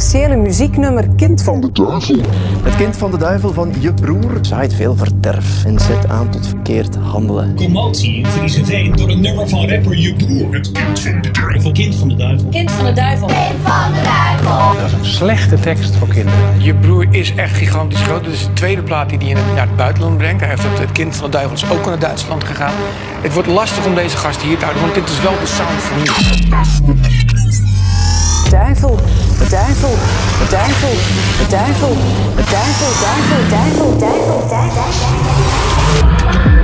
controversiële muzieknummer Kind van de Duivel. Het kind van de duivel van je broer zaait veel verderf en zet aan tot verkeerd handelen. Commotie in Friese Veen door een nummer van rapper je broer. Het kind van de duivel. Kind van de duivel. Kind van de duivel. Kind van de duivel. Dat is een slechte tekst voor kinderen. Je broer is echt gigantisch groot. Dit is de tweede plaat die hij naar het buitenland brengt. Hij heeft het, het kind van de duivel is ook naar Duitsland gegaan. Het wordt lastig om deze gast hier te houden, want dit is wel de sound van nu. Duivel, duivel, duivel, duivel, duivel, duivel, duivel, duivel, duivel. Want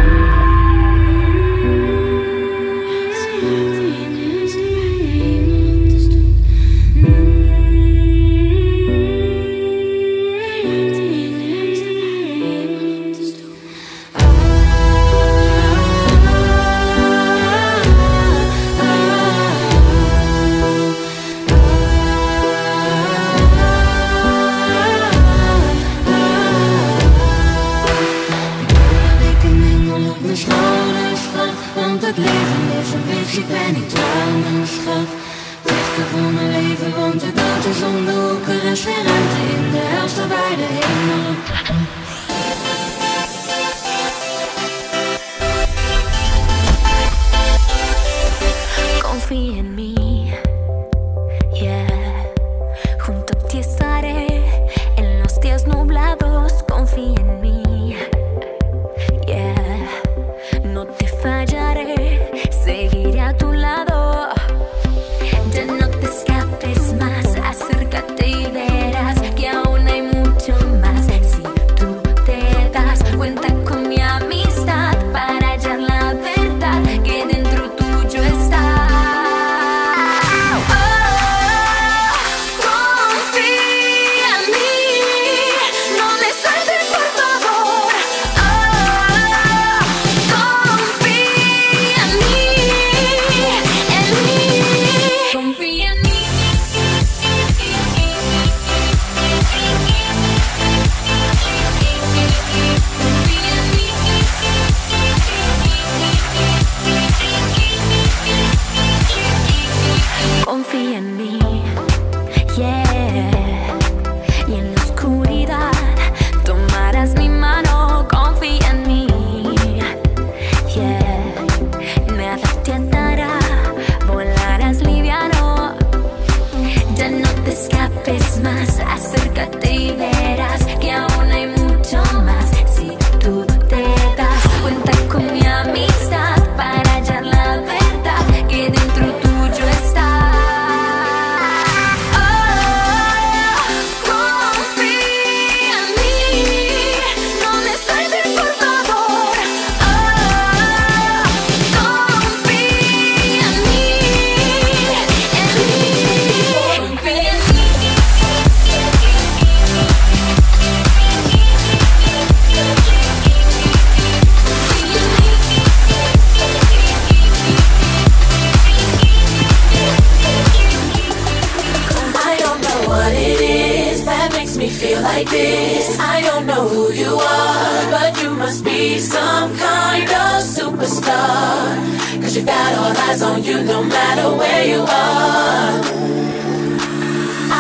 be some kind of superstar. Cause you got all eyes on you no matter where you are.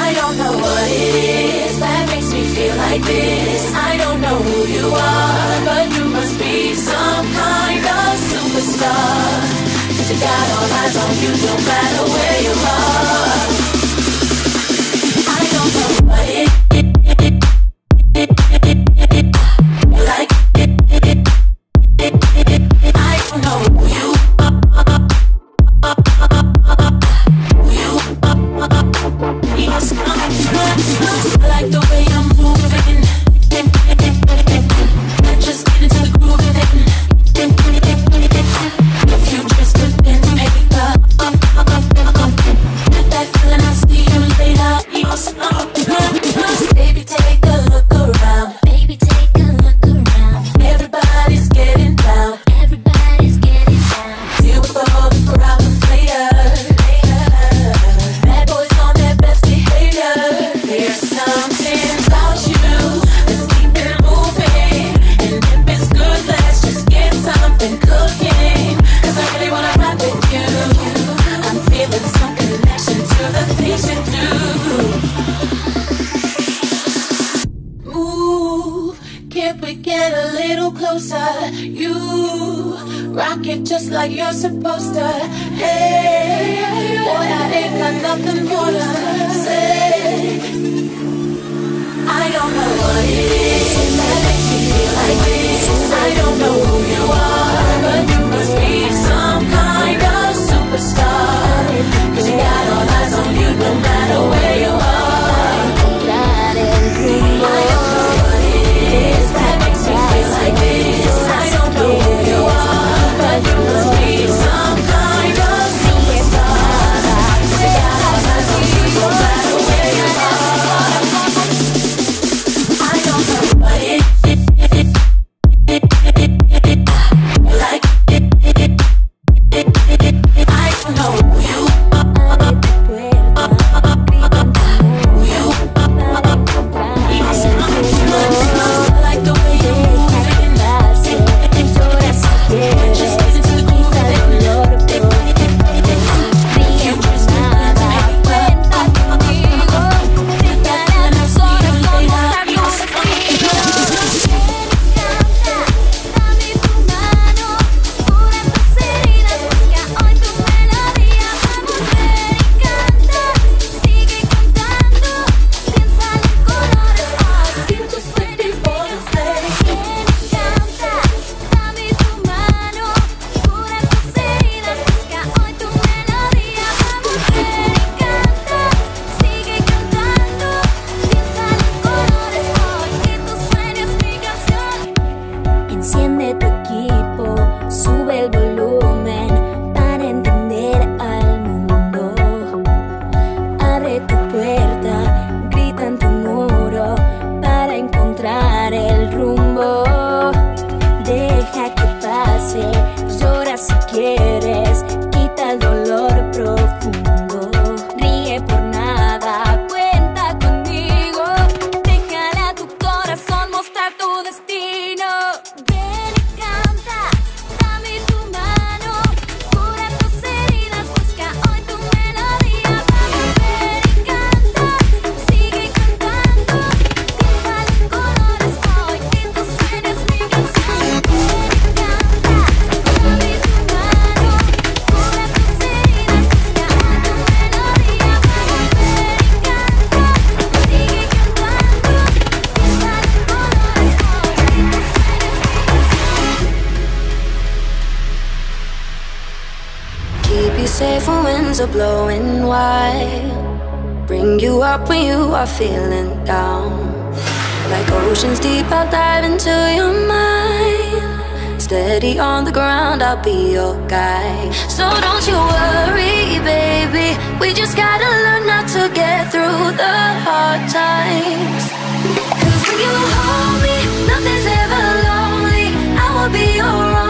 I don't know what it is that makes me feel like this. I don't know who you are, but you must be some kind of superstar. Cause you got all eyes on you no matter where you are. are blowing wide. Bring you up when you are feeling down. Like oceans deep, I'll dive into your mind. Steady on the ground, I'll be your guide. So don't you worry, baby. We just gotta learn not to get through the hard times. Cause when you hold me, nothing's ever lonely. I will be your own.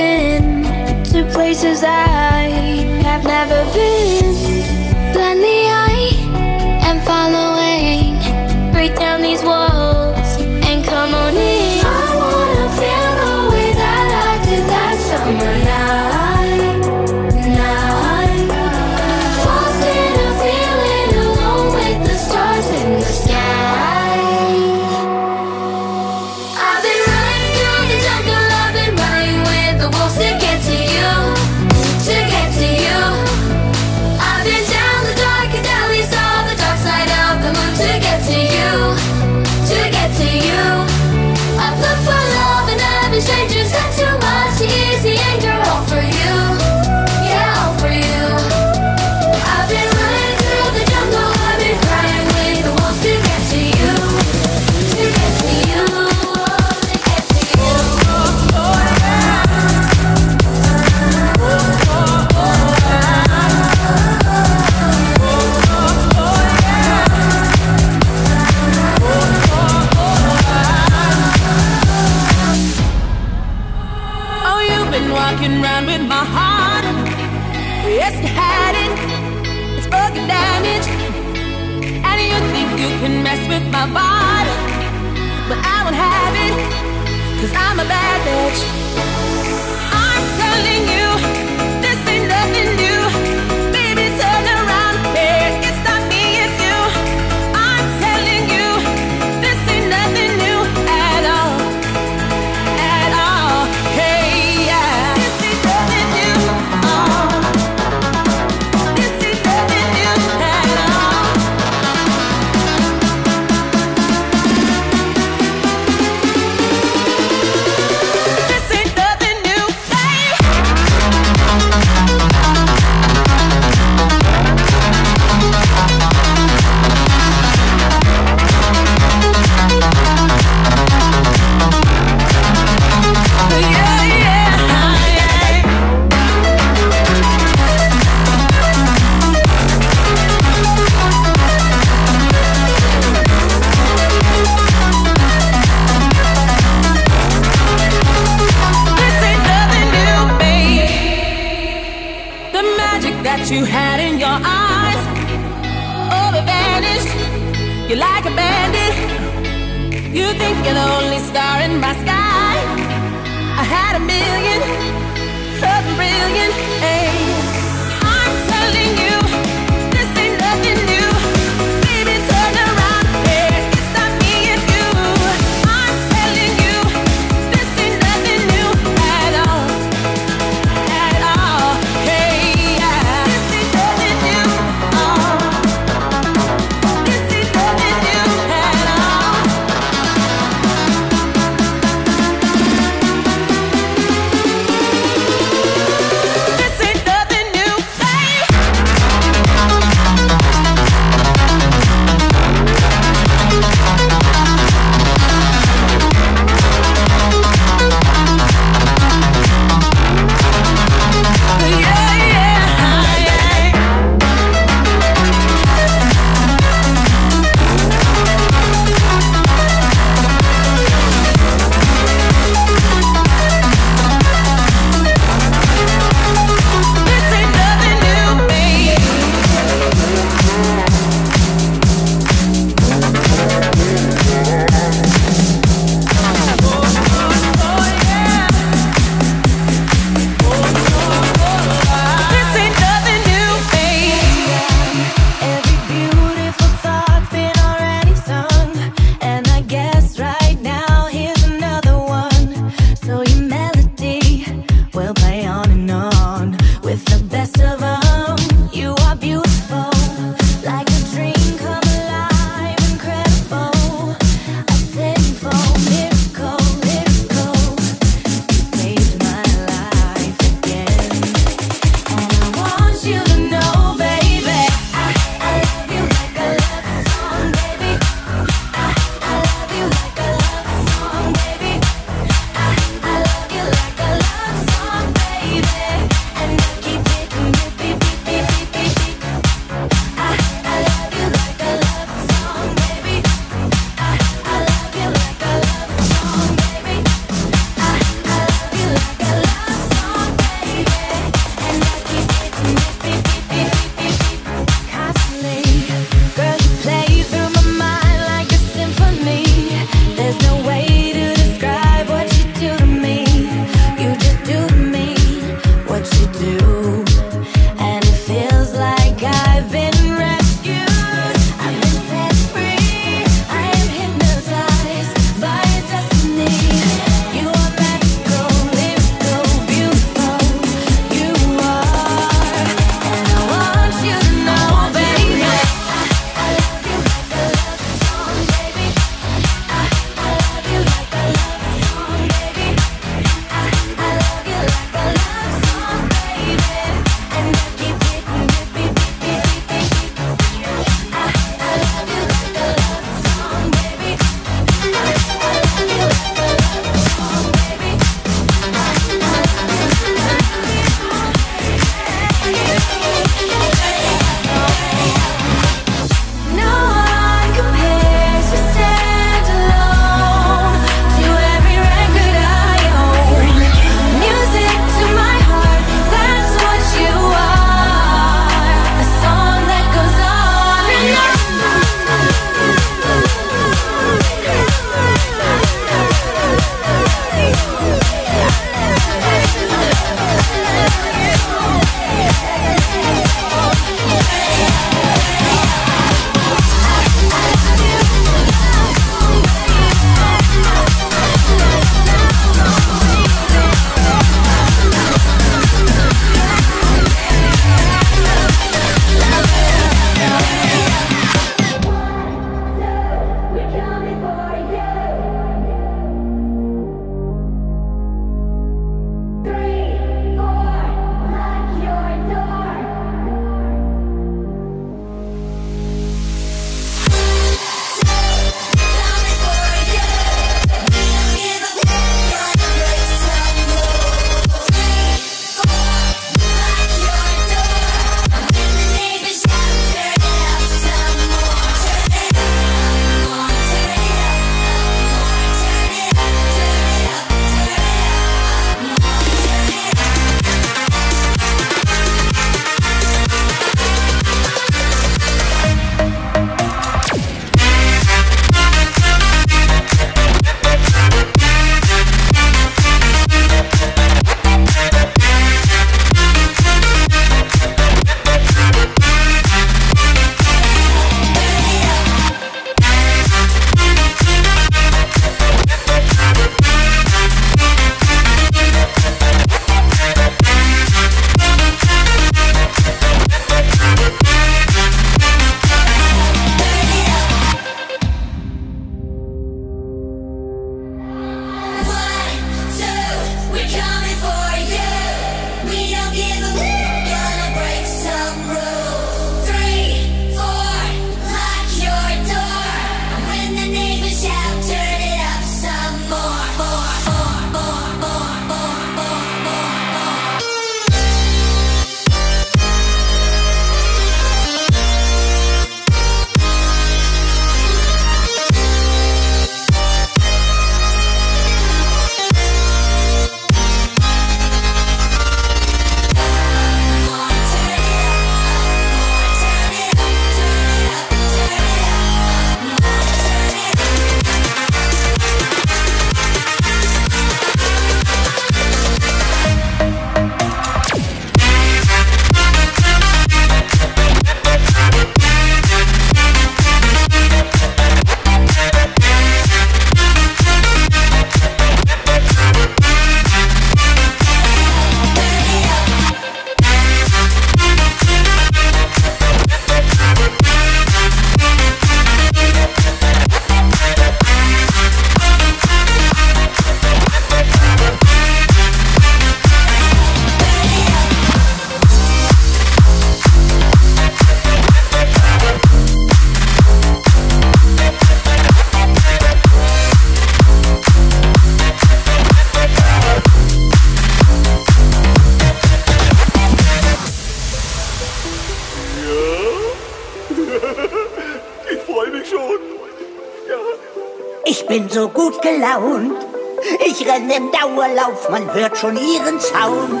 hört schon ihren Sound.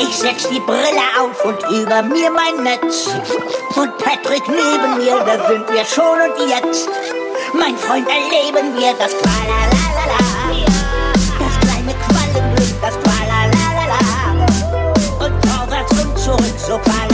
Ich setz die Brille auf und über mir mein Netz. Und Patrick neben mir, da sind wir schon und jetzt. Mein Freund, erleben wir das Qualalala. Das kleine Qualenglück, das Qualalala. Und vorwärts und zurück, so Qualalala.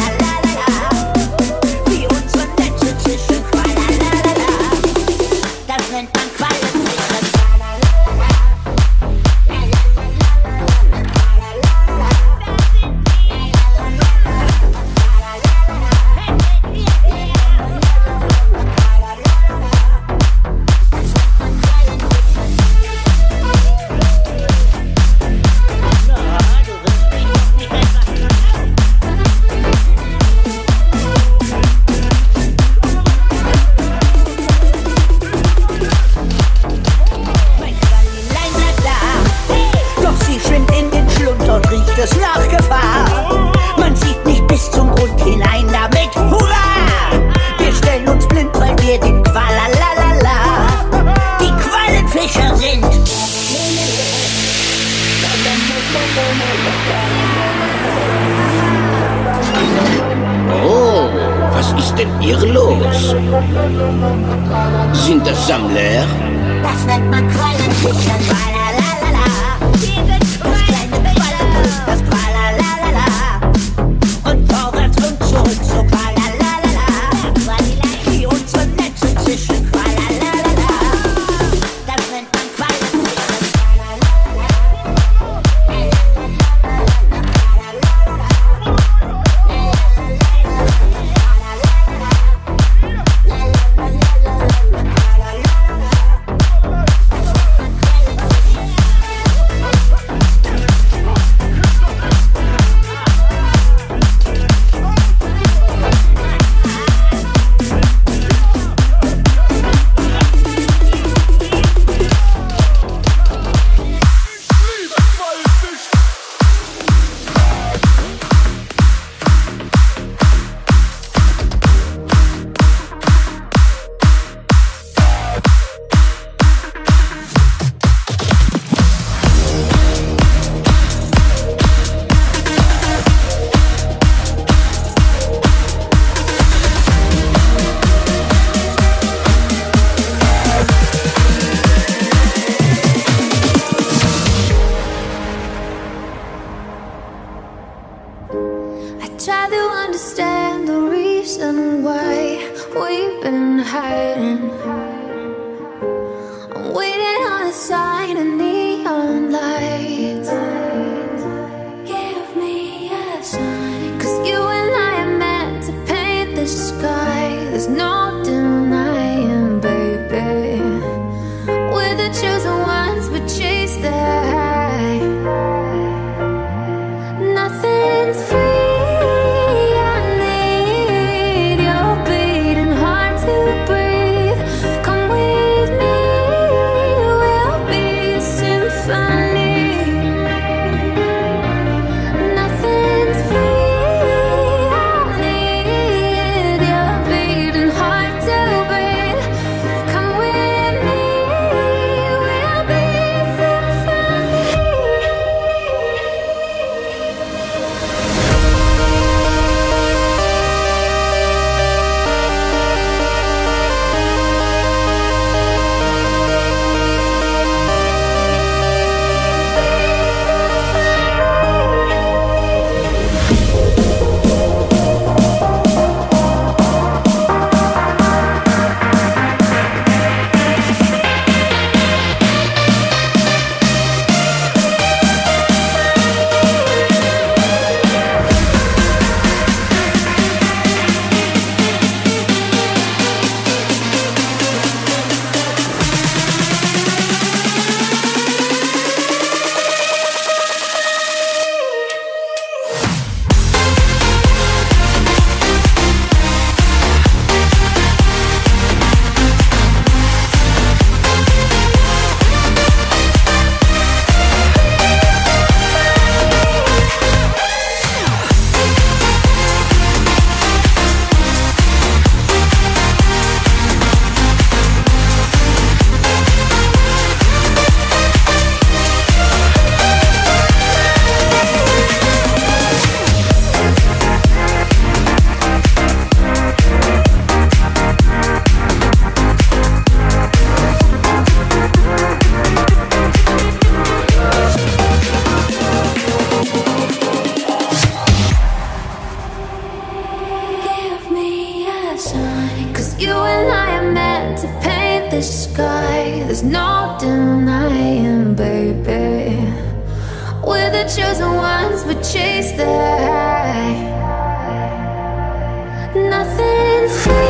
Nothing.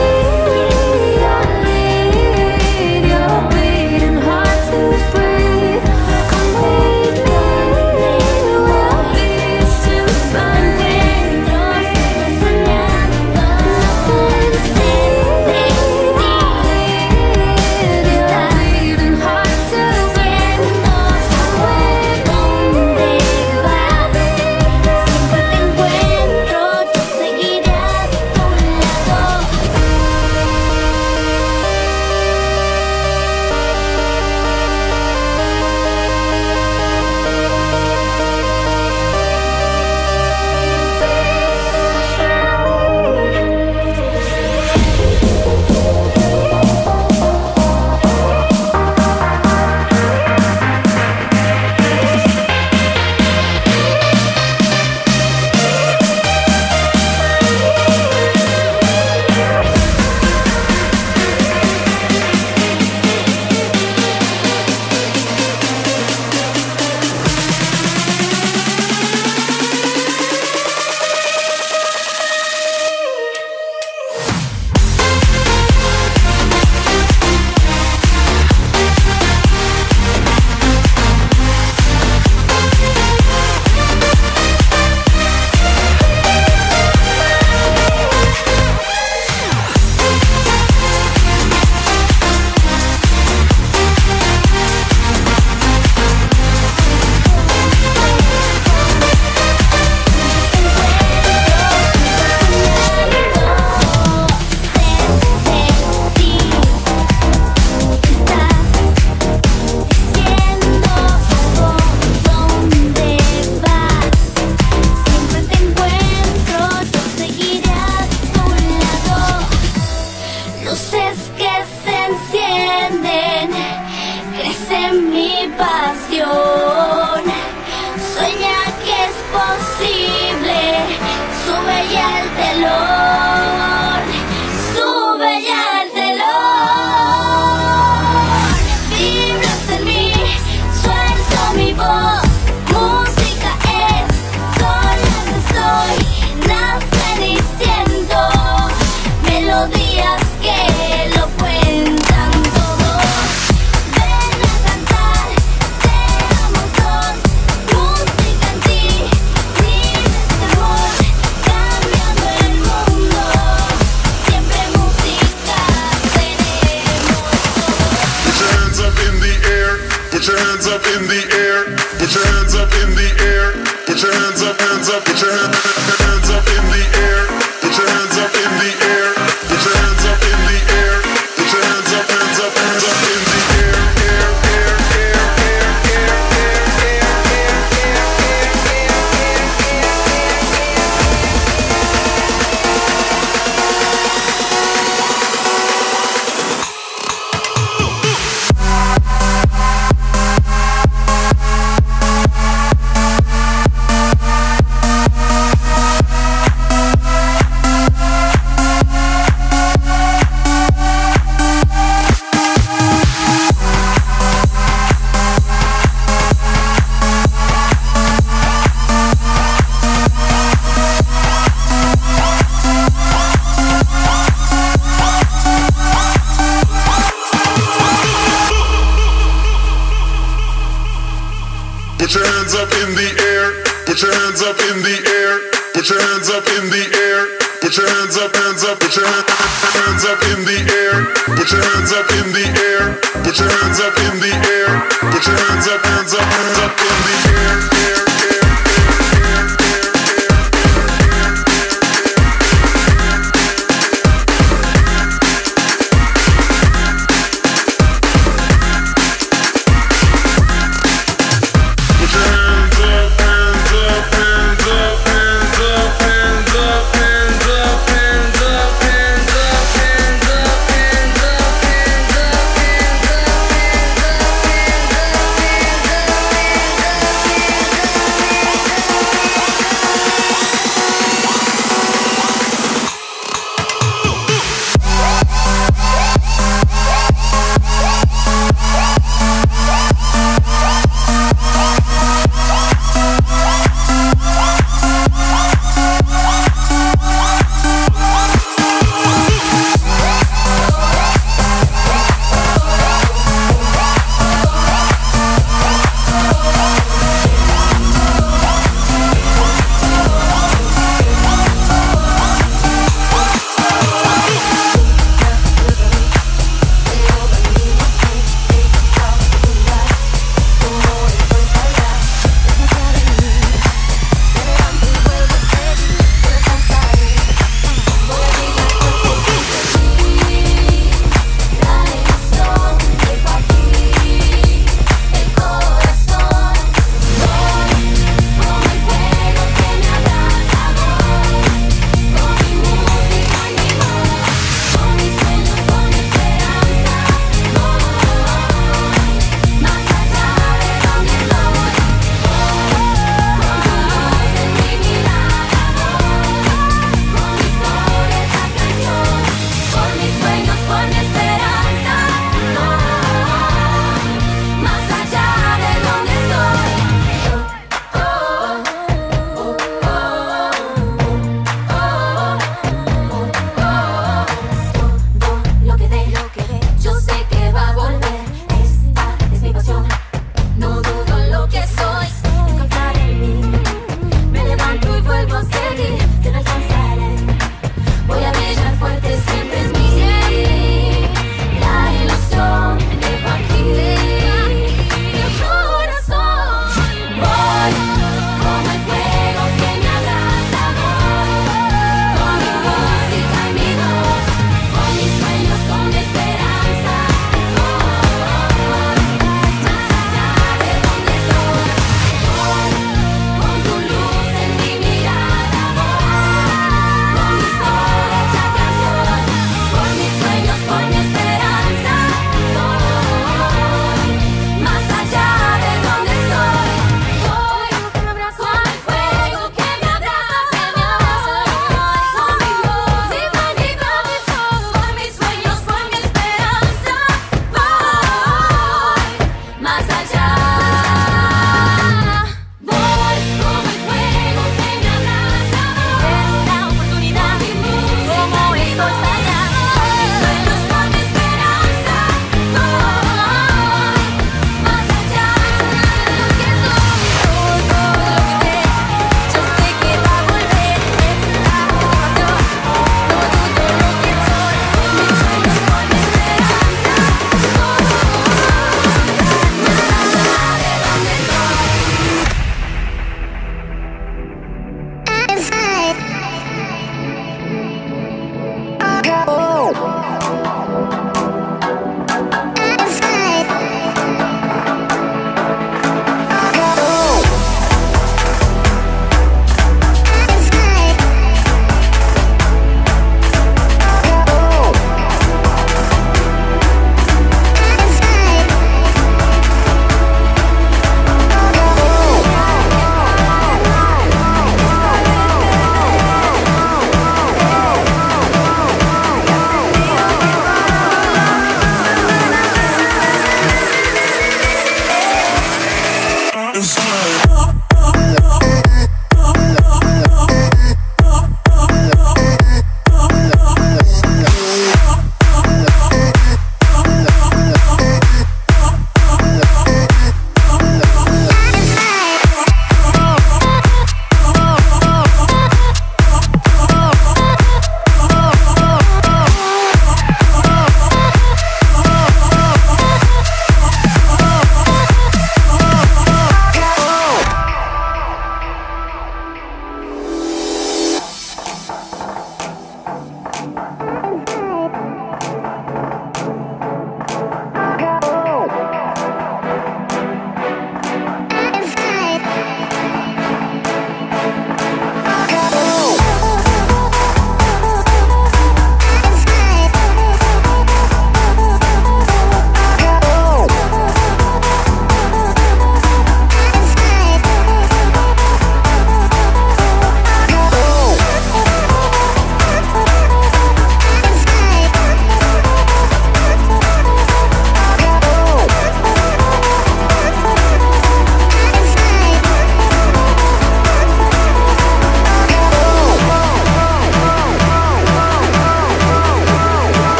up, put your hands up in the air. Put your hands up in the air. Put your hands up in the air. Put your hands up, hands up, hands up in the air.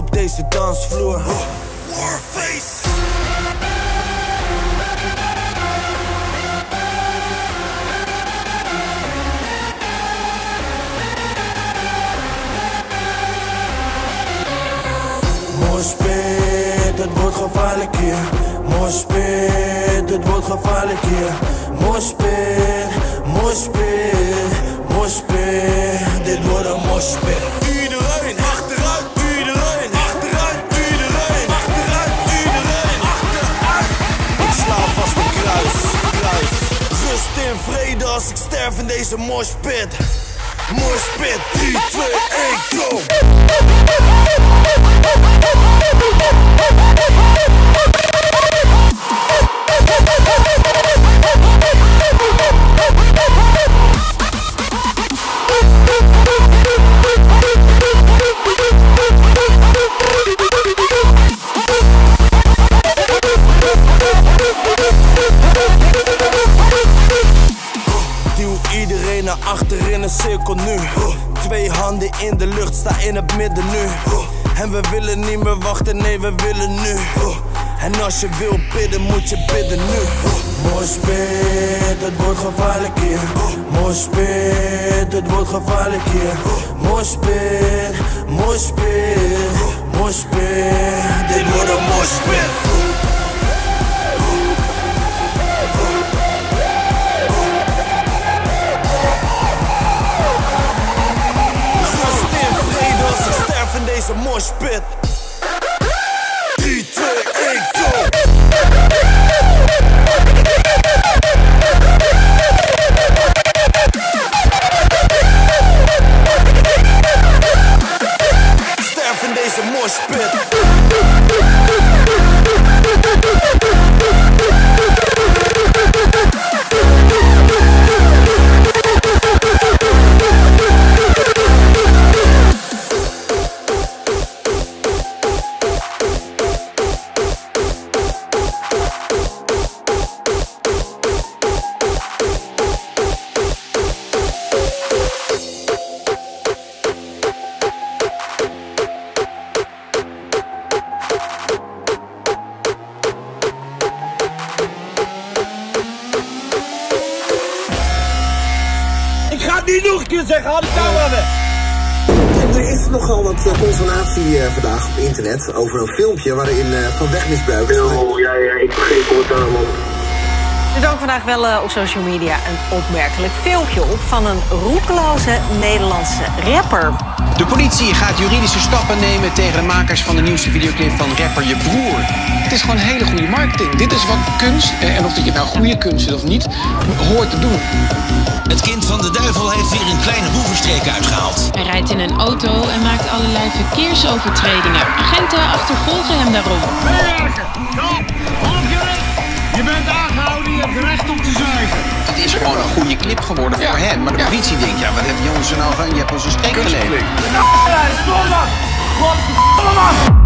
op deze dansvloer. Oh, Warface! Mospit, het wordt gevaarlijk hier. Mospit, het wordt gevaarlijk hier. Mospit, mospit, mospit, dit wordt een mospit. in vrede als ik sterf in deze morspit. Morspit, 3, 2, 1, go! achter in een cirkel nu. Twee handen in de lucht, sta in het midden nu. En we willen niet meer wachten, nee, we willen nu. En als je wil bidden, moet je bidden nu. Mooi het wordt gevaarlijk hier. Mooi het wordt gevaarlijk hier. Mooi mooi. Dit wordt een mooi. blaze a mosh pit. Van wegmisbruikers... Oh, ja, ja, ik vergeet commentaar, man. Er dook vandaag wel eh, op social media een opmerkelijk filmpje op van een roekeloze Nederlandse rapper. De politie gaat juridische stappen nemen tegen de makers van de nieuwste videoclip van rapper Je Broer. Het is gewoon hele goede marketing. Dit is wat kunst, eh, en of dat je nou goede kunst is of niet, hoort te doen. Het kind van de duivel heeft weer een kleine boevenstreek uitgehaald. Hij rijdt in een auto en maakt allerlei verkeersovertredingen. Agenten achtervolgen hem daarom. Je bent aangehouden, je hebt recht om te zuigen. Het is gewoon een goede clip geworden voor hem. Maar de politie denkt, ja, wat hebben jongens er nou van? Je hebt ons een streek geleden. Ja, stom man! Godverdomme!